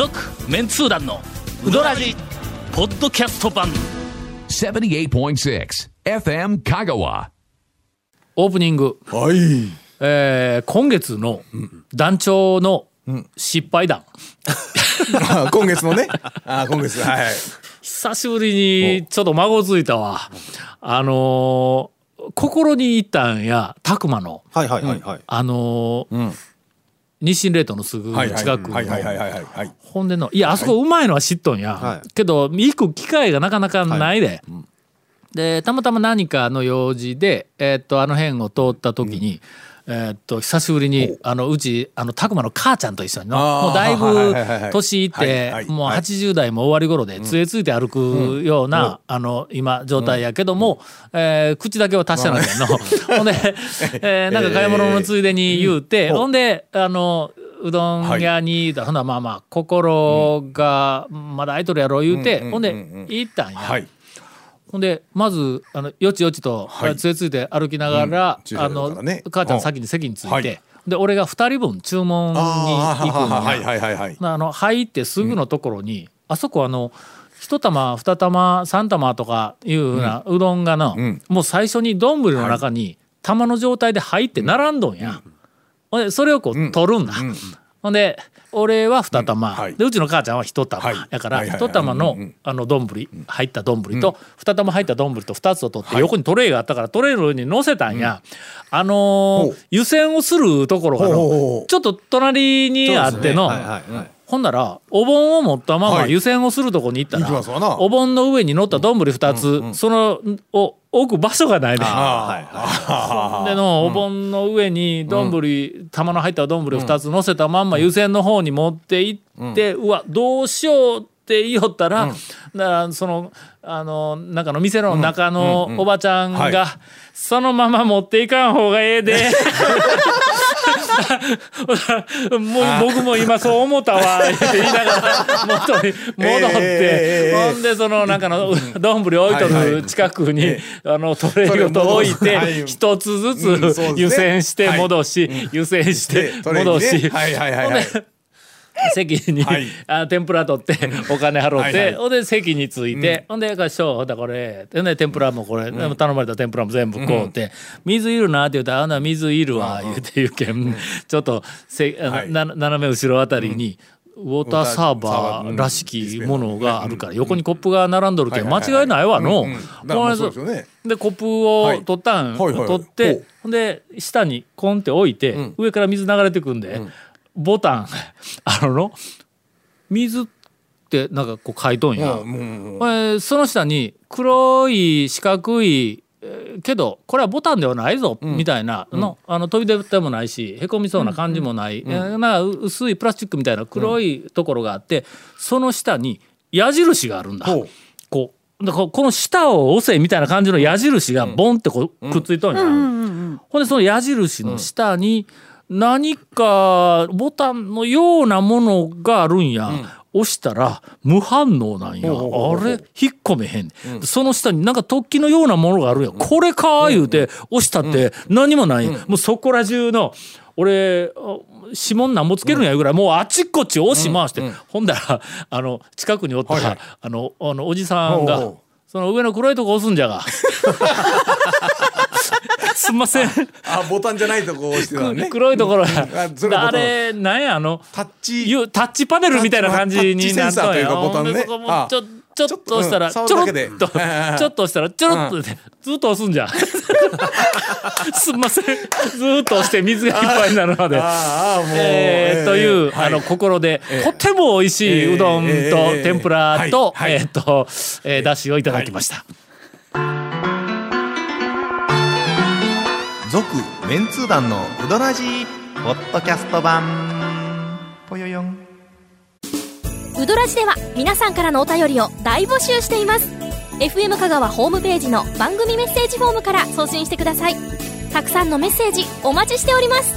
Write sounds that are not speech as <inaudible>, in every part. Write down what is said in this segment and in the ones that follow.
続メンツー団のウドラジポッドキャスト版78.6 FM Kagawa. オープニング、はい。えー今月の団長の失敗談、<laughs> あ今月のね。あ今月。はいはい。久しぶりにちょっと孫ついたわあのー心に入ったんや拓磨のはいはいはいはい。あのー日清レートのすぐはいはい近く。ほんでのいやあそこうまいのは知っとんや、はい。けど行く機会がなかなかないで、でたまたま何かの用事で、えーっとあの辺を通った時に、えーっと久しぶりにあのうちあの拓磨の母ちゃんと一緒にもうだいはいはいはいはぶい。年いっはいてはい。もうはい。80代も終わり頃で杖ついて歩くような、あの今状態やけども、えー口だけは達者なんだよの。<laughs> ほんで、<laughs> えーなんか買い物のついでに言うて、ほんであのうどん屋に、ほんならまあまあ心がまだ空いとるやろ言うて、ほんで行ったんや。はい。ほんでまずあのよちよちとはい。杖ついて歩きながら、うん。あの母ちゃん先に席について、はい。で俺が2人分注文に行くんや。はいはいはいはい。あの入ってすぐのところに、あそこあの一玉二玉三玉とかいうふうなうどんがな、ん。もう最初に丼の中に玉の状態で入って並んどんや、ほんでそれをこう取るんだ、ほんで俺は二玉、はい。でうちの母ちゃんは一玉、はい。やからはいはいはい。一玉のうんうんあの丼入った丼と二玉入った丼と二つを取って横にトレイがあったからトレイの上に乗せたんや、あのー湯煎をするところがの。ちょっと隣にあっての、はいはいはい。ほんならお盆を持ったままはい。湯煎をするとこに行ったら、行きますわな。お盆の上に乗った丼2つ、そのを置く場所がないね。あ <laughs> でのお盆の上に丼、玉の入った丼2つ乗せたまんま湯煎の方に持って行って、うわどうしようって言いよったら、だからそのあの中の店の中のおばちゃんが、はい。そのまま持っていかん方がええで。<laughs> もう僕も今そう思ったわって <laughs> 言いながら元に戻って、えーほんでその中の丼置いとるはいはい。近くに、あのトレイごと置いてはい。一つずつ湯煎して戻し、湯煎して戻し、はいはいはいはい。ほんで <laughs> 席に、はい。あ天ぷら取ってお金払って、ほんで席に着いて、ほんで「師匠ほんだこれ」でね天ぷらもこれ、頼まれた天ぷらも全部こうて「水いるな」って言うたら「あんな水いるわ」言うて言うけん、ちょっとせはい。な斜め後ろあたりに、ウォーターサーバーらしきものがあるから横にコップが並んどるけん間違いないわの。でコップを取ったん、取ってで下にコンって置いて、上から水流れてくんで、ボタン <laughs> あのの水ってなんかこう書いとんや、うんその下に黒い四角いえーけどこれはボタンではないぞ、みたいなのあの飛び出てもないしへこみそうな感じもない、えーなんか薄いプラスチックみたいな黒いところがあって、その下に矢印があるんだ。こうでここの下を押せみたいな感じの矢印がボンってこうくっついとんや、ほんでその矢印の下に何かボタンのようなものがあるんや、押したら無反応なんや、あれ？引っ込めへん、その下になんか突起のようなものがあるんや、これか言うて押したって何もない、もうそこら中の俺あ指紋なんもつけるんやぐらい、もうあちこち押し回して、ほんだら <laughs> あの近くにおった、はいはい。あのあのおじさんがその上の黒いとこ押すんじゃが <laughs> すんません。あボタンじゃないとこ押してたね。黒いところあそれやあれなんやあのタッチ。いうタッチパネルみたいな感じになっとんや。タッチセンサーというかボタンね。ちょっと押したらちちょょろっっとちょっと押したらちょろっとでずっと押すんじゃん。<laughs> すんません。ずっと押して水がいっぱいになるまで。えーという、はい。あの心で、ええとても美味しいうどんとええ天ぷらと、えっ、と、えー、だしをいただきました。続メンツー団のウドラジーポッドキャスト版。ぽよよん。ウドラジでは皆さんからのお便りを大募集しています。FM 香川ホームページの番組メッセージフォームから送信してください。たくさんのメッセージお待ちしております。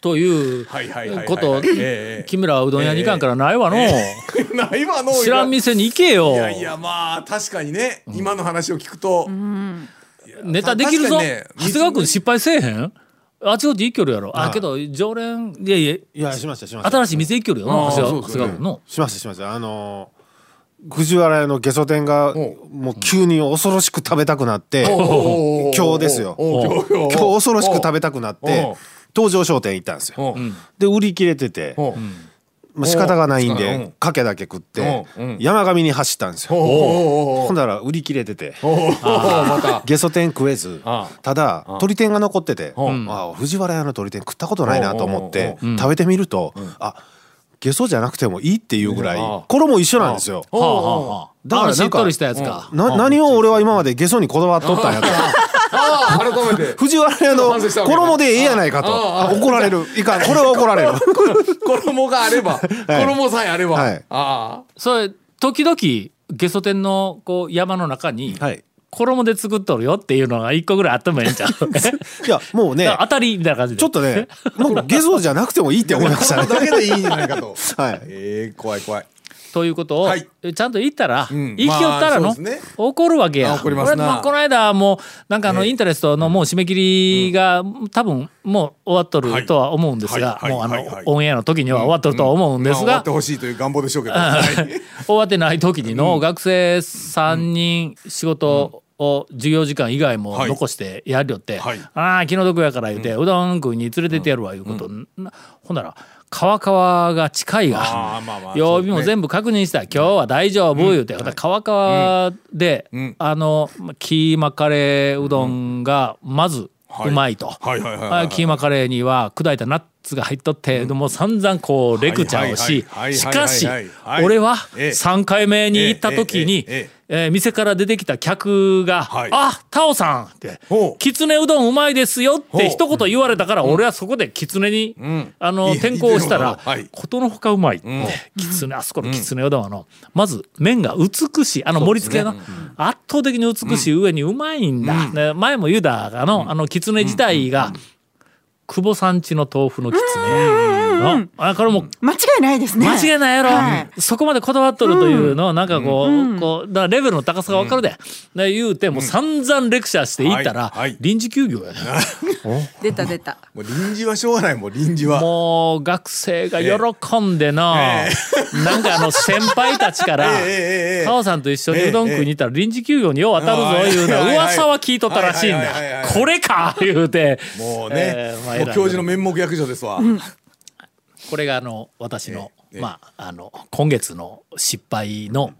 というはいはいはいはいことええ木村はうどん屋に行かんからないわの、<laughs> ないわの。知らん店に行けよ。いやいやまあ確かにね、今の話を聞くと、ネタできるぞ、ね長谷川君失敗せえへん？あちこち行きよるやろ。あけど常連いやいや。いやしましたしました。新しい店行きよるよ。なあー長谷川君の。しましたしました。あのー藤原屋のゲソ天がもう急に恐ろしく食べたくなって今日ですよ。今日恐ろしく食べたくなって東上商店行ったんですよ。で売り切れててまあ仕方がないんうんでかけだけ食ってうん山上に走ったんですよ。ほんだら売り切れてて。ゲソ天食えずあただ鶏天が残っててうん。あ藤原屋の鶏天食ったことないなと思ってん。食べてみるとあゲソじゃなくてもいいっていうぐらいうん。衣一緒なんですよ。だからなんかあのしっとりしたやつか。な何を俺は今までゲソにこだわっとったんやとああ改めて藤原屋の衣でええやないかと。あああ怒られる。いかん。これは怒られる。<laughs> 衣があれば。<laughs> 衣さえあれば。はい。あそれ時々ゲソ天のこう山の中にはい。衣で作っとるよっていうのが一個ぐらいあってもええんちゃう？<laughs> いやもうね。当たりみたいな感じで。ちょっとねもうゲソじゃなくてもいいって思いましたあねだけでいいんじゃないかと。はい。ええ怖い怖いということを、はい。ちゃんと言ったら、ん。言いきよったらの、まあね。怒るわけや。あ怒りますな。この間もうなんかあのインタレストのもう締め切りが、多分もう終わっとるとは思うんですが、はい。もうあの、オンエアの時には終わっとるとは思うんですがまあ終わって、ほしいという願望でしょうけど。はい。<laughs> 終わってない時にの学生3人仕事を授業時間以外もはい残してやりよって、はい。ああ気の毒やから言うて、うどん食いに連れてってやるわいうこと、なほんなら川川が近いが曜日も全部確認した、今日は大丈夫言うて、川川で、ん。あのキーマカレーうどんがまずうまいと。キーマカレーには砕いたナッツが入っとって、もう散々こうレクチャーをししかし俺はええ。3回目に行った時に、ええ店から出てきた客が「はい。あタオさん」ってほう「きつねうどんうまいですよ」って一言言われたから俺はそこできつねに、ん。あの転校したらはい。ことのほかうまいって、きつねあそこのきつねうどんはのまず麺が美しいあの盛り付けの、圧倒的に美しい上にうまいんだ、ね前も言うたがのあのきつね自体が、久保さんちの豆腐のきつねのあこれも間違いないですね。間違いないやろ、はい。そこまでこだわっとるというのをなんかこう,、こうだからレベルの高さが分かるで、で言うてもう散々レクチャーしていったら、はい。はい臨時休業やね出た出た。もう臨時はしょうがないもう臨時は。もう学生が喜んでの、なんかあの先輩たちからええええええ。タオさんと一緒にうどん食いに行ったら臨時休業によう当たるぞいうの噂は聞いとったらしいんだ。これか言うて。もうね、えーまあもう教授の面目役所ですわ、これがあの私の、ええまああの今月の失敗の、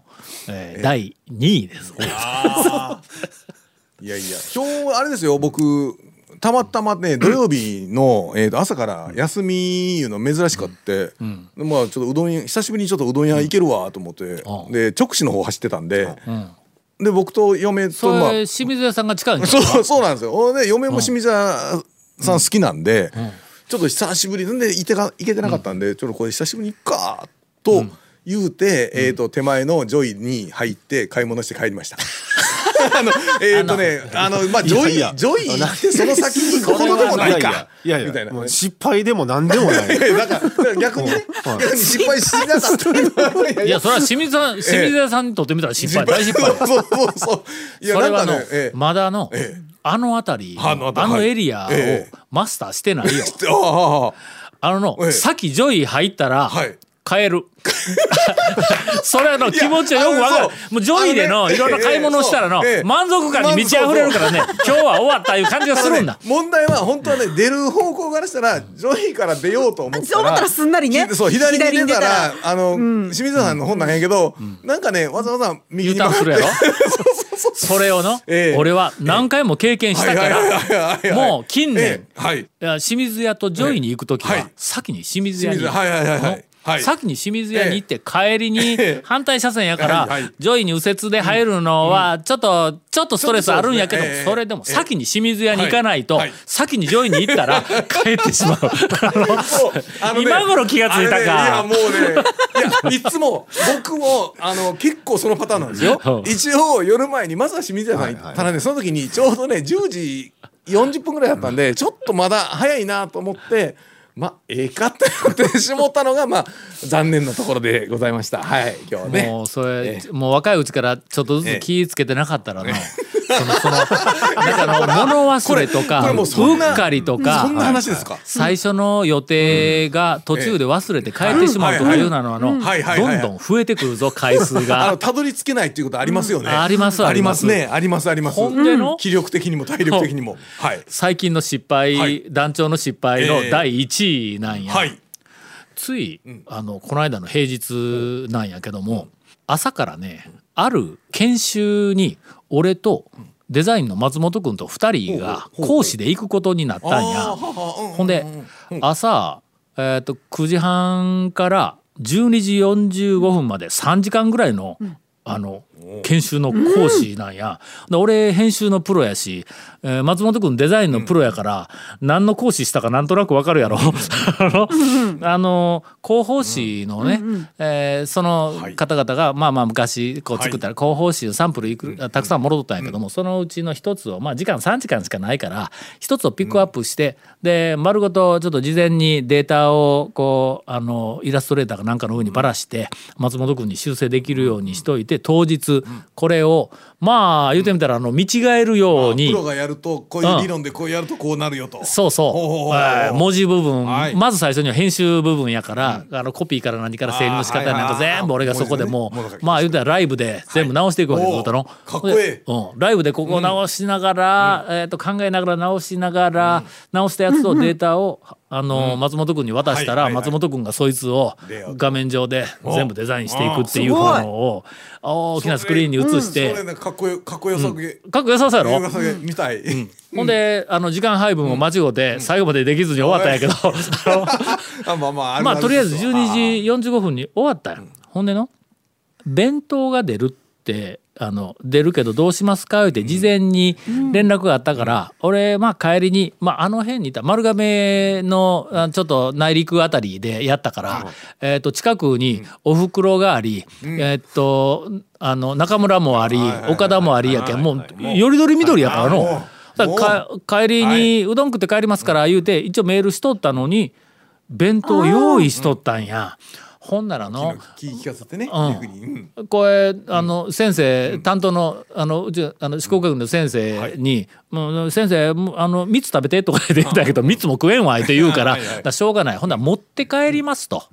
えー第2位です。ね。<laughs> いやいや。今日あれですよ。僕たまたまね土曜日の、<laughs> えー、と朝から休みいうの珍しかって、まあちょっとうどん屋久しぶりにちょっとうどん屋行けるわと思って、うん。で直視の方走ってたんで、ん。で僕と嫁そとまあれ清水屋さんが近いんですか？そうそうなんですよ。ほんで嫁も清水屋さん好きなんで、ちょっと久しぶりなんで行ってか行けてなかったんで、ちょっとこれ久しぶりに行くかと言うて、えっ、と手前のジョイに入って買い物して帰りました。<laughs> あのえっ、とねあのまあジョイいやいやジョイ行ってその先に行くほどでもないか。いやいや。みたいな。失敗でも何でもない。だからだから逆にね逆に失敗しなかった。いやそれは清水さん清水屋さんにとってみたら失敗。大失敗。<laughs> そうそうそう。いやそれはの、なんかねええ。まだの、ええあの辺りあの辺りあのエリアをええ。マスターしてないよ。<laughs> あのの、ええ。さっきジョイ入ったら、はい買える。<laughs> それの気持ちはよくわかる。もうジョイでのいろいろ買い物したらの、満足感に満ち溢れるからね今日は終わったいう感じがするんだ。問題は本当はね出る方向からしたらジョイから出ようと思ったらそう思ったらすんなりね。ひそう左に出たらあの、清水さんの方なんやけど、なんかねわざわざ右にターンするやろ？<laughs> そうそうそうそれをの、ええ。俺は何回も経験したからもう近年、ええはい。清水屋とジョイに行く時は、はい。先に清水屋に清水はいはいはいはいはい。先に清水屋に行って帰りにええ。反対車線やから、はいはい。ジョイに右折で入るのはちょっと、ちょっとストレスあるんやけど、それでも先に清水屋に行かないと、先にジョイに行ったら <laughs> 帰ってしまう。今頃気がついたあれねいやか。もうねいやいつも僕もあの結構そのパターンなんですよ。うん一応夜前にまずは清水屋さん行ったらねその時にちょうどね10時40分ぐらいだったんでちょっとまだ早いなと思ってまあええかってなってしもったのがまあ残念なところでございました。はい今日はね。もうそれ、えもう若いうちからちょっとずつ気ぃつけてなかったらな、そのそのなんかあの物忘れとかうっかりとかそんな話ですか？最初の予定が途中で忘れて帰ってしまうとかいうなのあのどんどん増えてくるぞ回数が。たどり着けないっていうことありますよね、うんあります。ありますね。ありますあります。ほんでの？気力的にも体力的にも。はい。最近の失敗、はい。団長の失敗のええ。第1位なんや。はい。つい、あのこの間の平日なんやけども、朝からねある研修に俺とデザインの松本君と2人が講師で行くことになったんや。ほんで朝、えー、と9時半から12時45分まで3時間ぐらいの、あの研修の講師なんや、で俺編集のプロやし、えー松本君デザインのプロやから、何の講師したかなんとなくわかるやろ。<laughs> あのあの広報誌のね、えーその方々がまあまあ昔こう作ったら広報誌のサンプルいくたくさんもろとったんやけども、そのうちの一つをまあ時間3時間しかないから一つをピックアップして、で丸ごとちょっと事前にデータをこうあのイラストレーターかなんかの上にばらして松本君に修正できるようにしといて当日これをまあ言うてみたらあの見違えるようにプロがやるとこういう理論でこうやるとこうなるよと、そうそう。文字部分、はい。まず最初には編集部分やから、あのコピーから何から整理の仕方なんか全部俺がそこでもうまあ言うたらライブで全部直していくわけです、はい。ことのかっこうん、ライブでここを直しながら、えー、と考えながら直しながら、直したやつとデータを <laughs> あの、松本君に渡したら、松本君がそいつを画面上で全部デザインしていくっていうのを大きなスクリーンに映してかっこよかっこよさげ、かっこよさそうやろ、よさげ。みたい、ほんであの時間配分を間違うて最後までできずに終わったんやけど、<laughs> あまあまあまあとりあえずですよ12時45分に終わったよ、ほんでの弁当が出るってあの出るけどどうしますか？言うて事前に連絡があったから、俺まあ帰りに、まあ、あの辺にいた丸亀のあちょっと内陸あたりでやったから、えー、と近くにおふくろがあり、えっ、とあの中村もあり、岡田もありやけん、もうよりどりみどりやからの。帰りにうどん食って帰りますから言うて一応メールしとったのに弁当用意しとったんや。ならの。聞聞かせてね、うん。これあの先生担当のあのうちあの四国学院の先生に「もう先生あの蜜食べて」とか言ってたけど蜜も食えんわって言うからはいはいだからしょうがない。ほんなら持って帰りますと。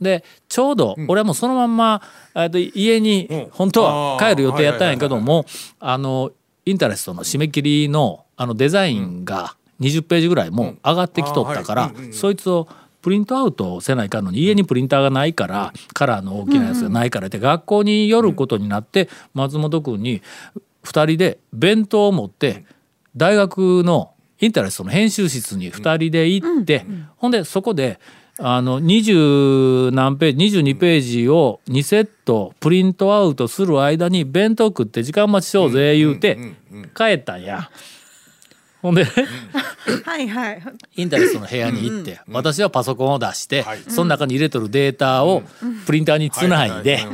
でちょうど俺はもうそのまんまえっと家にうん。本当は帰る予定やったんやけどあもあのインタレストの締め切りのあのデザインが20ページぐらいもう上がってきとったからそいつをプリントアウトせないかんのに家にプリンターがないからカラーの大きなやつがないからって学校に寄ることになって松本君に2人で弁当を持って大学のインタレストの編集室に2人で行ってほんでそこであの20何ページ22ページを2セットプリントアウトする間に弁当食って時間待ちしようぜ言うて帰ったんや。ほんで <laughs> はいはい。インタレストの部屋に行って、私はパソコンを出して、はい。その中に入れとるデータをプリンターにつないで、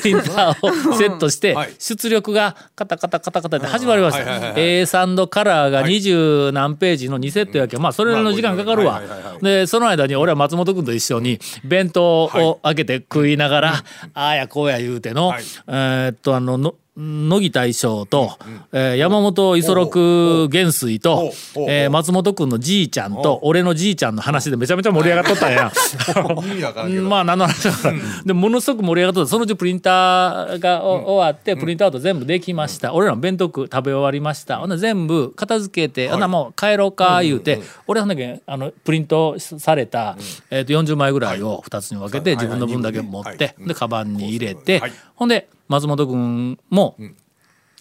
プリンターをセットしてはい出力がカタカタカタカタって始まりましたはいはいはいはい。A3 のカラーが20何ページの2セットやけどまあそれなりの時間かかるわ。でその間に俺は松本君と一緒に弁当を開けて食いながらああやこうや言うてのはい。えーっとあのの乃木大将と、えー山本五十六元帥と、えー松本君のじいちゃんと俺のじいちゃんの話でめちゃめちゃ盛り上がっとったんや。まあ何の話か、でものすごく盛り上がっとってそのうちプリンターが終わってプリントアウト全部できました、俺らの弁当食食べ終わりましたほんで全部片付けて、ほんならもう帰ろうか言うて、俺ほんだけあのプリントされた、えー、と40枚ぐらいを2つに分けて、自分の分だけ持って、はいでカバンに入れて、ほんで松本君も、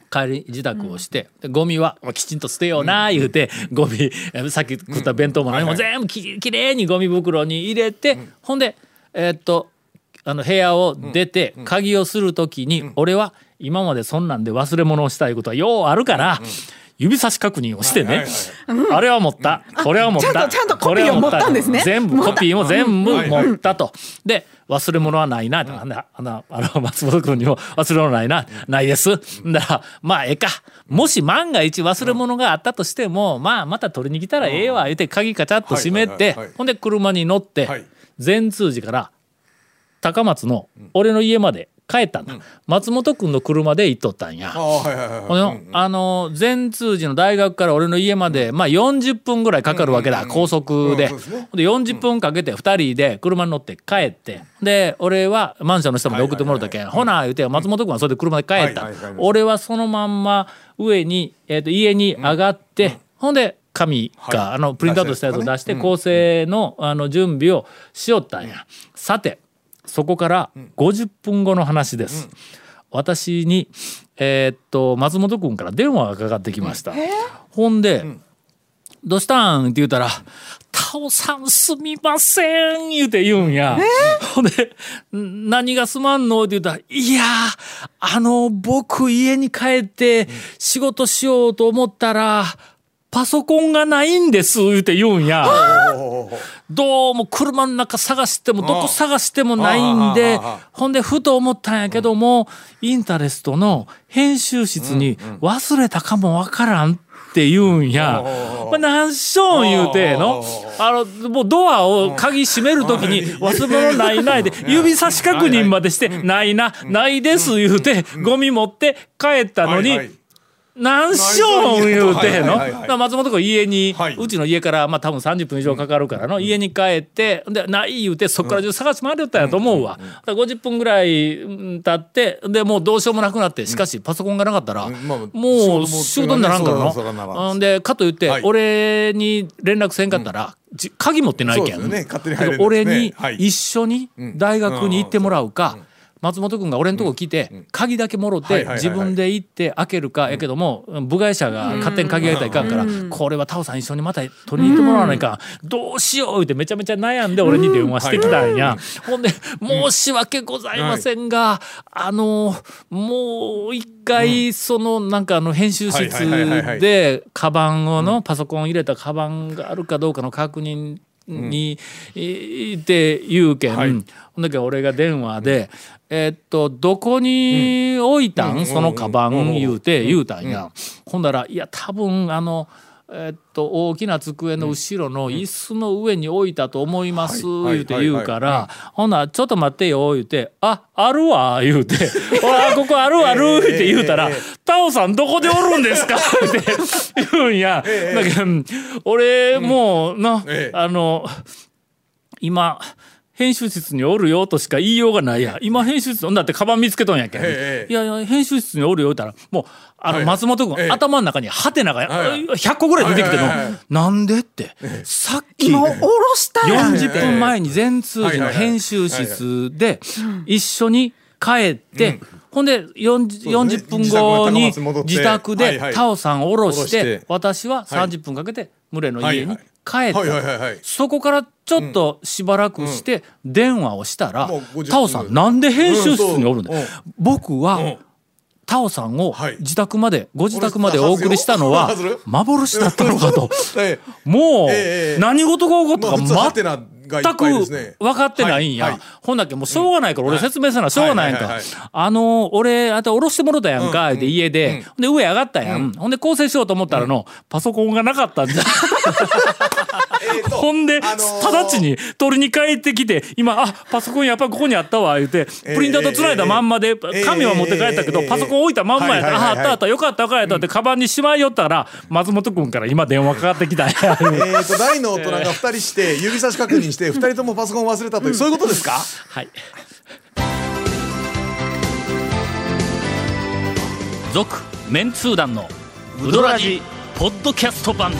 帰り自宅をして、でゴミはまあきちんと捨てような言うて、ゴミえーさっき食った弁当も何も全部ききれいにゴミ袋に入れて、ほんでえーっとあの部屋を出て鍵をする時に、俺は今までそんなんで忘れ物をしたいことはようあるから。指差し確認をしてね、あれは持った、これは持った、ちゃんとちゃんとコこピーを持ったんですね。全部コピーも全部はい持ったと。で忘れ物はないな、あん。なあのあの松本君にも忘れ物ないな、ないです。だからまあええか。もし万が一忘れ物があったとしても、まあまた取りに来たらええわ言うて鍵カチャッと閉めてほんで車に乗ってはい。善通寺から高松の俺の家まで帰ったんだ、松本君の車で行っとったんや。あの善通寺の大学から俺の家まで、まあ40分ぐらいかかるわけだ、高速で,、ですね。ほんで40分かけて2人で車に乗って帰って。で俺はマンションの下まで送ってもらったけん、ほな言うて松本君はそれで車で帰った、俺はそのまんま上に、えー、と家に上がって、ほんで紙か、はい。あのプリントアウトしたやつを出して構成の,、あの準備をしよったんや。さてそこから50分後の話です。私に、えーっと松本君から電話がかかってきました。ほんで、どうしたん?」って言うたら「タオさんすみません」言うて言うんや。ほんで「ん何がすまんの?」って言ったら「いやーあの僕家に帰って仕事しようと思ったらパソコンがないんです」言うて言うんや。どうも車の中探してもどこ探してもないんでほんでふと思ったんやけどもインタレストの編集室に忘れたかもわからんって言うんや。まあ、何しょん言うての？あのもうドアを鍵閉める時に忘れ物ないないで指差し確認までしてないなないです言うてゴミ持って帰ったのに何しょん言うての、はいはい松本君家に、はい。うちの家からまあ多分30分以上かかるからの、家に帰ってでない言うてそこから中探し回りよったんやと思うわ、だから50分ぐらいうん経ってでもうどうしようもなくなってしかしパソコンがなかったら、ん。まあもう仕仕事にならんからの。んでかといって、はい。俺に連絡せんかったら、じ鍵持ってないけん、ね。ね。俺にはい。一緒に大学に行ってもらうか、松本君が俺のとこ来て、鍵だけもろって自分で行って開けるかやけども部外者が勝手に鍵開けたらいかんから、これはタオさん一緒にまた取りに行ってもらわないかん、どうしよう言ってめちゃめちゃ悩んで俺に電話してきたんや、ほんで「申し訳ございませんが、あのもう一回そのなんかあの編集室でカバンをのパソコン入れたカバンがあるかどうかの確認に、いって言うけん、はい。ほんだけ俺が電話で「えっとどこに置いたん、そのカバン」言うて言うたんや、ほんだら「いや多分あのえっと大きな机の後ろの椅子の上に置いたと思います」はい。言うて言うから「ほんならちょっと待ってよ」言うて「ああるわ」言うて「<laughs> ほらここあるある」言うて言うたら「タオさんどこでおるんですか? <laughs>」って言うんや。だけど俺もうな、ええあの今編集室におるよとしか言いようがないや。今編集室だってカバン見つけとんやけん、ええいやいや編集室におるよ言ったらもうあのはい。松本君、ええ。頭の中にハテナがはい。100個ぐらい出てきての、はいはいはいはい。なんでって、さっき今、おろしたやん。40分前に全通寺の編集室で一緒に帰って、ほんで 40, 40分後に自宅までタオさんを下ろして私は30分かけて群れの家に帰った。はいはいはいはい。そこからちょっとしばらくして電話をしたらもう50分「タオさんなんで編集室におるんだ僕はんタオさんをはい。自宅までご自宅までお送りしたのは <laughs> 幻だったのかと。え <laughs> もうええ何事が起こったか全く分かってないんや、はいはい。ほんだっけもうしょうがないから俺説明せなしょうがないやんか、あの俺あと下ろしてもろたやんか、で家で、ほんで上上がったやん、ほんで構成しようと思ったらの、パソコンがなかったんじゃ。<laughs> ほんで、あのー直ちに取りに帰ってきて今あパソコンやっぱりここにあったわ言うてえープリンターとつないだまんまで、ー紙は持って帰ったけど、えーパソコン置いたまんまやった、ああったあったよかったよかったって、カバンにしまいよったから松本君から今電話かかってきたんや。えーと大の大人が2人して指差し確認して2人ともパソコン忘れたというそういうことですか？はい。続メンツー団のウドラジ。ポッドキャスト版。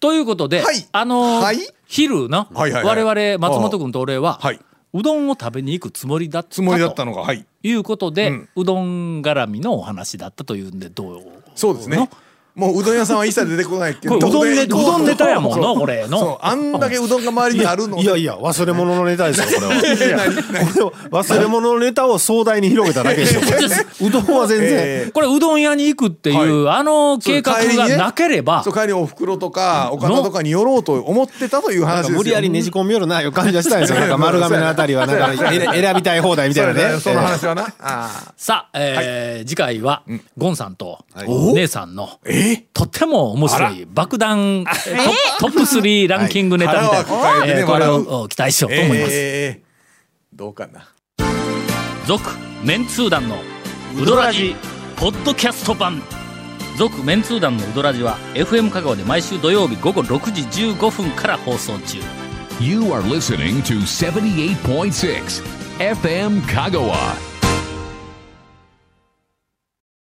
ということで、はい。あのーはい。昼の、はいはいはい。我々松本君と俺は、はい。うどんを食べに行くつもりだったつもりだったとのがはいいうことで、うん。うどん絡みのお話だったというんでどうそうですねもううどん屋さんは一切出てこないけどこれうどんネうどどんネタやもんのこれの。そうあんだけうどんが周りにあるのいやいや忘れ物のネタですよ <laughs> これは。忘れ物のネタを壮大に広げただけですよ。<laughs> うどんは全然、えー。これうどん屋に行くっていう、あの計画がなければ、そう帰りお袋とかお金とかに寄ろうと思ってたという話無理やりねじ込みよるないう感じがしたんですよ。なんか丸亀のあたりはなんか選選びたい放題みたいなね。その話はな。あさあ、えー次回は、ゴンさんとはい。姉さんの、ええとっても面白い爆弾えトップトップ3ランキングネタみたいな、腹は抱えーこれ笑を期待しようと思います。えーどうかな続メンツー団のウドラジポッドキャスト版続メンツー団のウドラジは FM 香川で毎週土曜日午後6時15分から放送中 You are listening to 78.6 FM Kagawa.